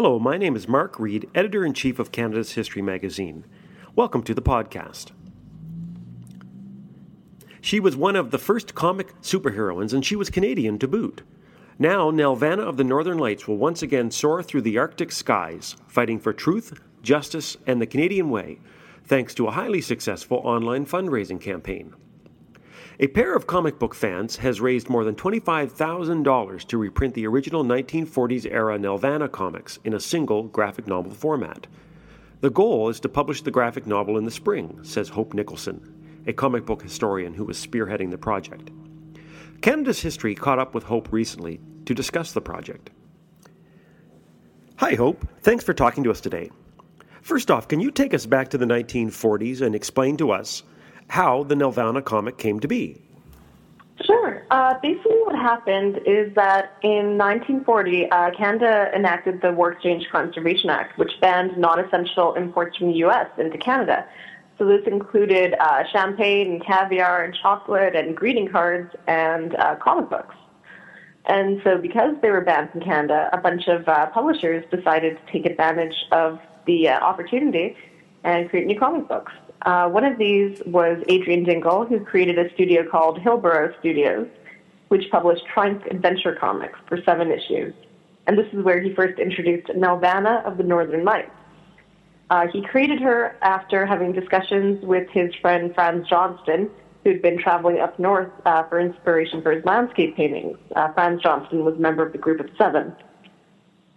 Hello, my name is Mark Reed, editor in chief of Canada's History magazine. Welcome to the podcast. She was one of the first comic superheroines, and she was Canadian to boot. Now, Nelvana of the Northern Lights will once again soar through the Arctic skies, fighting for truth, justice, and the Canadian way, thanks to a highly successful online fundraising campaign. A pair of comic book fans has raised more than $25,000 to reprint the original 1940s era Nelvana comics in a single graphic novel format. The goal is to publish the graphic novel in the spring, says Hope Nicholson, a comic book historian who was spearheading the project. Canada's History caught up with Hope recently to discuss the project. Hi, Hope. Thanks for talking to us today. First off, can you take us back to the 1940s and explain to us how the Nelvana comic came to be. Sure. Uh, basically, what happened is that in 1940, uh, Canada enacted the War Exchange Conservation Act, which banned non essential imports from the U.S. into Canada. So this included uh, champagne and caviar and chocolate and greeting cards and uh, comic books. And so, because they were banned from Canada, a bunch of uh, publishers decided to take advantage of the uh, opportunity and create new comic books. Uh, one of these was Adrian Dingle, who created a studio called Hillborough Studios, which published Triumph Adventure Comics for seven issues. And this is where he first introduced Nelvana of the Northern Lights. Uh, he created her after having discussions with his friend Franz Johnston, who'd been traveling up north uh, for inspiration for his landscape paintings. Uh, Franz Johnston was a member of the group of seven.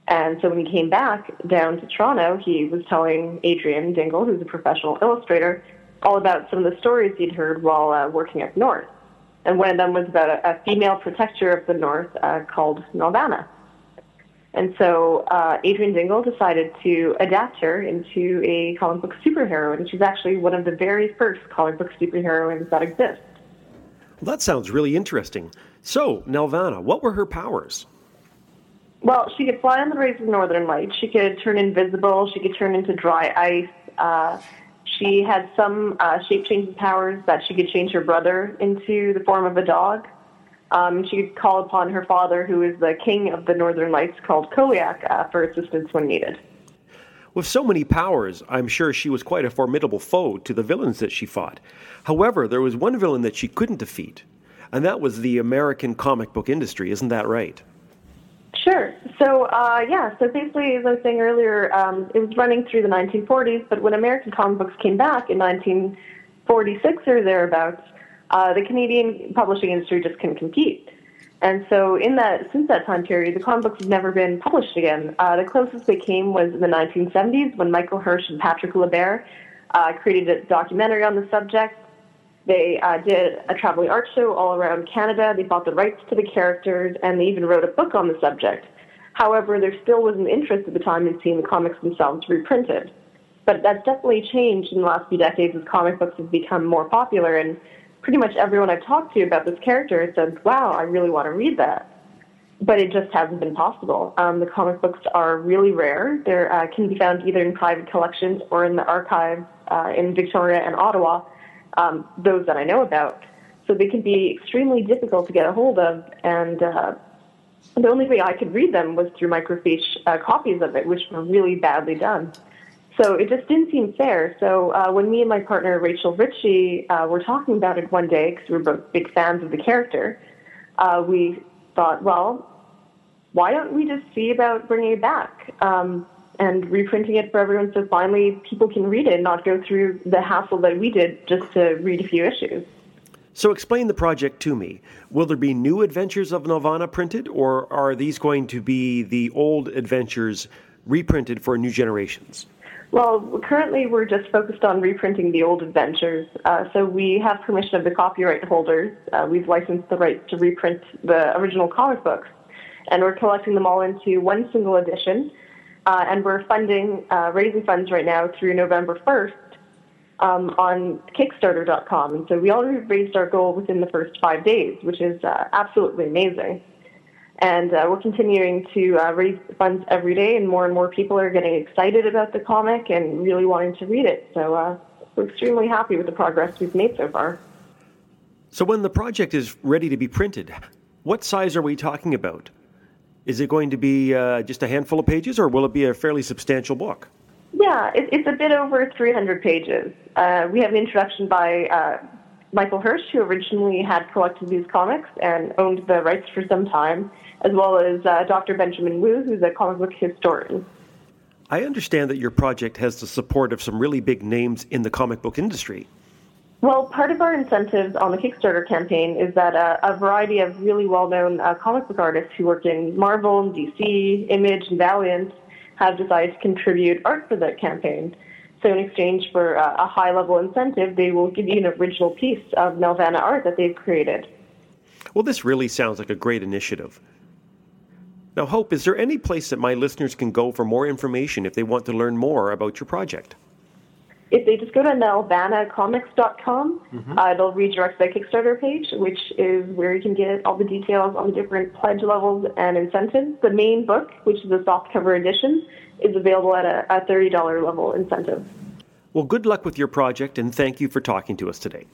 And so when he came back down to Toronto, he was telling Adrian Dingle, who's a professional illustrator, all about some of the stories he'd heard while uh, working up north. And one of them was about a, a female protector of the north uh, called Nelvana. And so uh, Adrian Dingle decided to adapt her into a comic book superhero, and she's actually one of the very first comic book superheroines that exist. Well, that sounds really interesting. So, Nelvana, what were her powers? Well, she could fly on the rays of northern lights. She could turn invisible. She could turn into dry ice. Uh, she had some uh, shape changing powers that she could change her brother into the form of a dog. Um, she could call upon her father, who is the king of the northern lights, called Koliak, uh, for assistance when needed. With so many powers, I'm sure she was quite a formidable foe to the villains that she fought. However, there was one villain that she couldn't defeat, and that was the American comic book industry. Isn't that right? Sure. So, uh, yeah, so basically, as I was saying earlier, um, it was running through the 1940s, but when American comic books came back in 1946 or thereabouts, uh, the Canadian publishing industry just couldn't compete. And so, in that since that time period, the comic books have never been published again. Uh, the closest they came was in the 1970s when Michael Hirsch and Patrick Loubert uh, created a documentary on the subject. They uh, did a traveling art show all around Canada. They bought the rights to the characters, and they even wrote a book on the subject. However, there still was an interest at the time in seeing the comics themselves reprinted. But that's definitely changed in the last few decades as comic books have become more popular, and pretty much everyone I've talked to about this character has said, wow, I really want to read that. But it just hasn't been possible. Um, the comic books are really rare. They uh, can be found either in private collections or in the archives uh, in Victoria and Ottawa um, those that I know about. So they can be extremely difficult to get a hold of, and uh, the only way I could read them was through microfiche uh, copies of it, which were really badly done. So it just didn't seem fair. So uh, when me and my partner Rachel Richey uh, were talking about it one day, because we were both big fans of the character, uh, we thought, well, why don't we just see about bringing it back? Um, and reprinting it for everyone so finally people can read it and not go through the hassle that we did just to read a few issues. So, explain the project to me. Will there be new adventures of Nelvana printed, or are these going to be the old adventures reprinted for new generations? Well, currently we're just focused on reprinting the old adventures. Uh, so we have permission of the copyright holders. Uh, we've licensed the rights to reprint the original comic books, and we're collecting them all into one single edition uh, and we're funding, uh, raising funds right now through November 1st um, on Kickstarter.com. And so we already raised our goal within the first five days, which is uh, absolutely amazing. And uh, we're continuing to uh, raise funds every day, and more and more people are getting excited about the comic and really wanting to read it. So uh, we're extremely happy with the progress we've made so far. So, when the project is ready to be printed, what size are we talking about? Is it going to be uh, just a handful of pages, or will it be a fairly substantial book? Yeah, it, it's a bit over 300 pages. Uh, we have an introduction by uh, Michael Hirsch, who originally had collected these comics and owned the rights for some time, as well as uh, Dr. Benjamin Woo, who's a comic book historian. I understand that your project has the support of some really big names in the comic book industry. Well, part of our incentives on the Kickstarter campaign is that uh, a variety of really well-known uh, comic book artists who work in Marvel, and DC, Image, and Valiant have decided to contribute art for the campaign. So in exchange for uh, a high-level incentive, they will give you an original piece of Nelvana art that they've created. Well, this really sounds like a great initiative. Now, Hope, is there any place that my listeners can go for more information if they want to learn more about your project? If they just go to nelvanacomics.com, mm-hmm. uh, they'll redirect the Kickstarter page, which is where you can get all the details on the different pledge levels and incentives. The main book, which is a softcover edition, is available at a, a $30 level incentive. Well, good luck with your project, and thank you for talking to us today.